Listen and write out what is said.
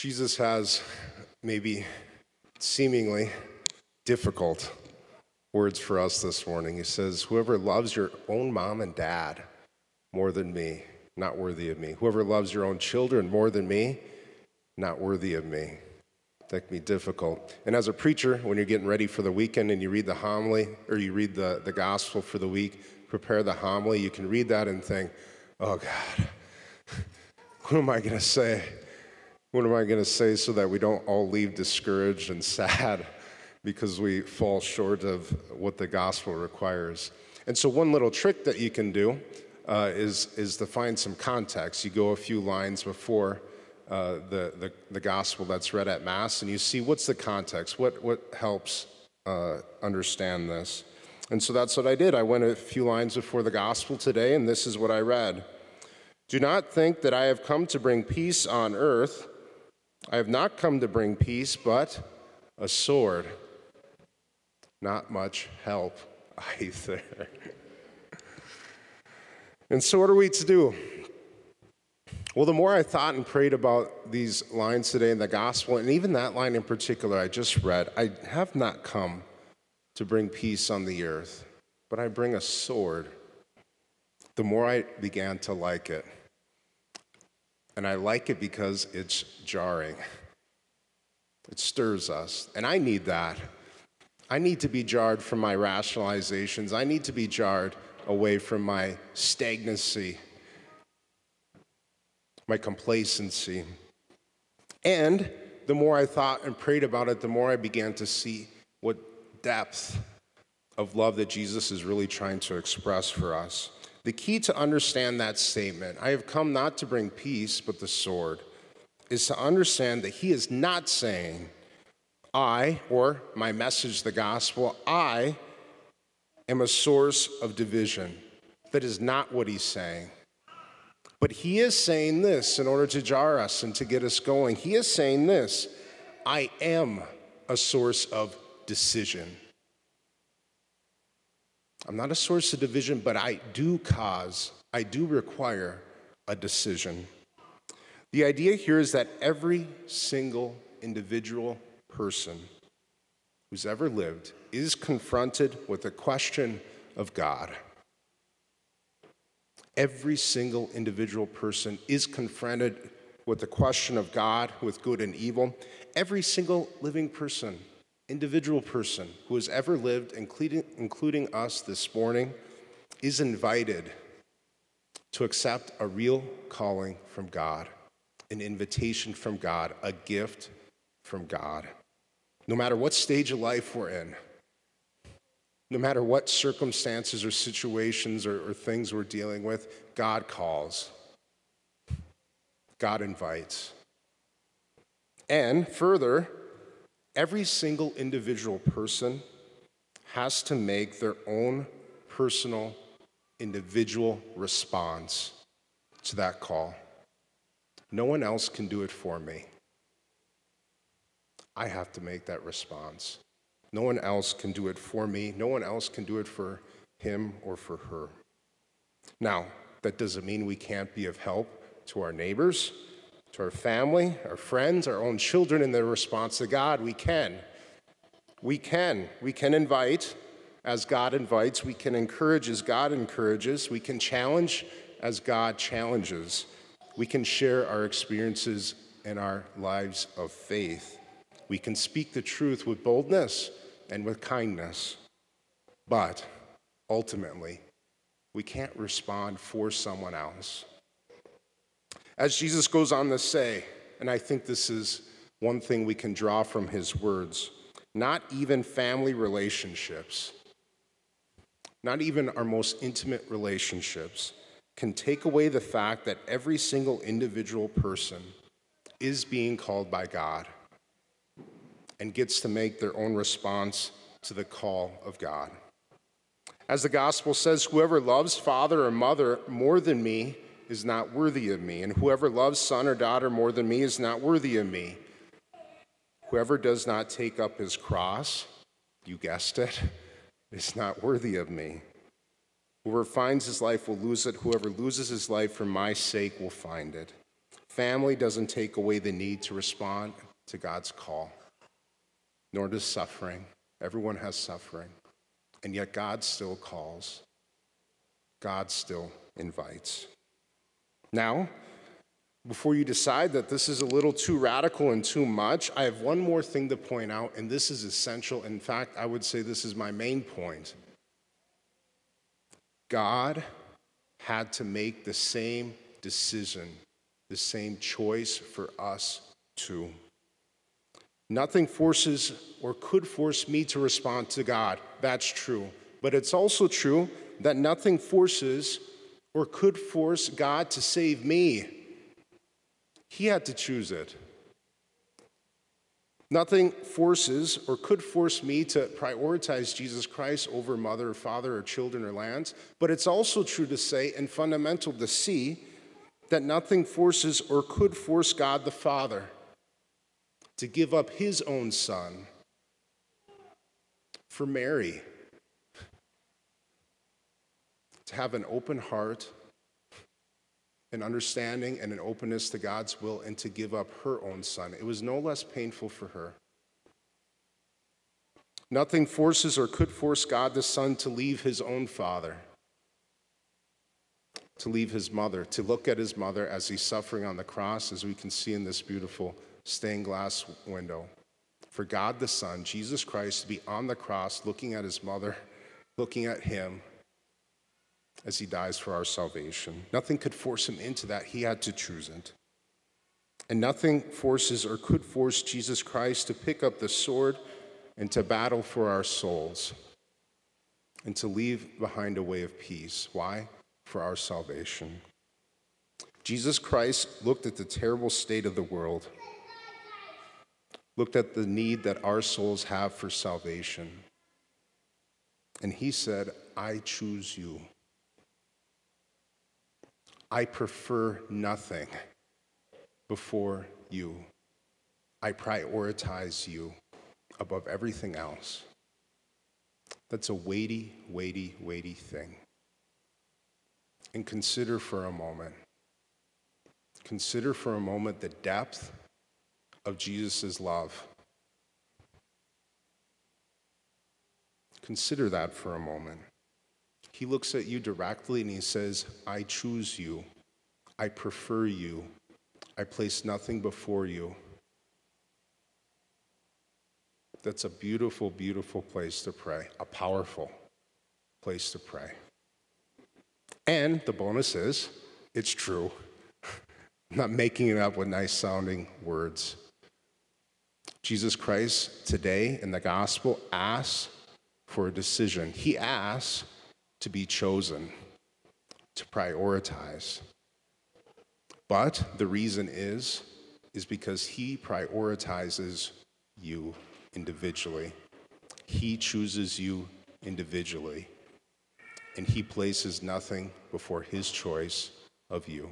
Jesus has maybe seemingly difficult words for us this morning. He says, Whoever loves your own mom and dad more than me, not worthy of me. Whoever loves your own children more than me, not worthy of me. That can be difficult. And as a preacher, when you're getting ready for the weekend and you read the homily or you read the, the gospel for the week, prepare the homily, you can read that and think, oh God, what am I going to say? What am I going to say so that we don't all leave discouraged and sad because we fall short of what the gospel requires? And so, one little trick that you can do uh, is, is to find some context. You go a few lines before uh, the, the, the, gospel that's read at Mass, and you see what's the context, what, what helps uh, understand this. And so that's what I did. I went a few lines before the gospel today, and this is what I read. Do not think that I have come to bring peace on earth. I have not come to bring peace, but a sword. Not much help either. and so, what are we to do? Well, the more I thought and prayed about these lines today in the gospel, and even that line in particular I just read, I have not come to bring peace on the earth, but I bring a sword. The more I began to like it. And I like it because it's jarring. It stirs us. And I need that. I need to be jarred from my rationalizations. I need to be jarred away from my stagnancy, my complacency. And the more I thought and prayed about it, the more I began to see what depth of love that Jesus is really trying to express for us. The key to understand that statement, I have come not to bring peace, but the sword, is to understand that he is not saying, I, or my message, the gospel, I am a source of division. That is not what he's saying. But he is saying this in order to jar us and to get us going. He is saying this I am a source of decision. I'm not a source of division, but I do cause, I do require a decision. The idea here is that every single individual person who's ever lived is confronted with the question of God. Every single individual person is confronted with the question of God, with good and evil. Every single living person individual person who has ever lived, including, including us this morning, is invited to accept a real calling from God, an invitation from God, a gift from God. No matter what stage of life we're in, no matter what circumstances or situations or, or things we're dealing with, God calls. God invites. And further, every single individual person has to make their own personal, individual response to that call. No one else can do it for me. I have to make that response. No one else can do it for me. No one else can do it for him or for her. Now, that doesn't mean we can't be of help to our neighbors to our family, our friends, our own children in their response to God. We can. We can. We can invite as God invites. We can encourage as God encourages. We can challenge as God challenges. We can share our experiences and our lives of faith. We can speak the truth with boldness and with kindness. But ultimately, we can't respond for someone else. As Jesus goes on to say, and I think this is one thing we can draw from his words not even family relationships, not even our most intimate relationships, can take away the fact that every single individual person is being called by God and gets to make their own response to the call of God. As the gospel says, whoever loves father or mother more than me is not worthy of me, and whoever loves son or daughter more than me is not worthy of me. Whoever does not take up his cross, you guessed it, is not worthy of me. Whoever finds his life will lose it. Whoever loses his life for my sake will find it. Family doesn't take away the need to respond to God's call, nor does suffering. Everyone has suffering. And yet God still calls, God still invites. Now, before you decide that this is a little too radical and too much, I have one more thing to point out, and this is essential. In fact, I would say this is my main point. God had to make the same decision, the same choice for us too. Nothing forces or could force me to respond to God. That's true. But it's also true that nothing forces or could force God to save me. He had to choose it. Nothing forces or could force me to prioritize Jesus Christ over mother or father or children or lands, but it's also true to say and fundamental to see that nothing forces or could force God the Father to give up his own son for Mary, to have an open heart, an understanding, and an openness to God's will, and to give up her own son. It was no less painful for her. Nothing forces or could force God the Son to leave his own father, to leave his mother, to look at his mother as he's suffering on the cross, as we can see in this beautiful stained glass window. For God the Son, Jesus Christ, to be on the cross, looking at his mother, looking at him as he dies for our salvation. Nothing could force him into that. He had to choose it. And nothing forces or could force Jesus Christ to pick up the sword and to battle for our souls and to leave behind a way of peace. Why? For our salvation. Jesus Christ looked at the terrible state of the world looked at the need that our souls have for salvation. And he said, I choose you. I prefer nothing before you. I prioritize you above everything else. That's a weighty, weighty, weighty thing. And consider for a moment. Consider for a moment the depth of Jesus' love. Consider that for a moment. He looks at you directly and he says, I choose you. I prefer you. I place nothing before you. That's a beautiful, beautiful place to pray, a powerful place to pray. And the bonus is, it's true. I'm not making it up with nice sounding words. Jesus Christ today in the gospel asks for a decision. He asks to be chosen, to prioritize. But the reason is is because he prioritizes you individually. He chooses you individually. And he places nothing before his choice of you.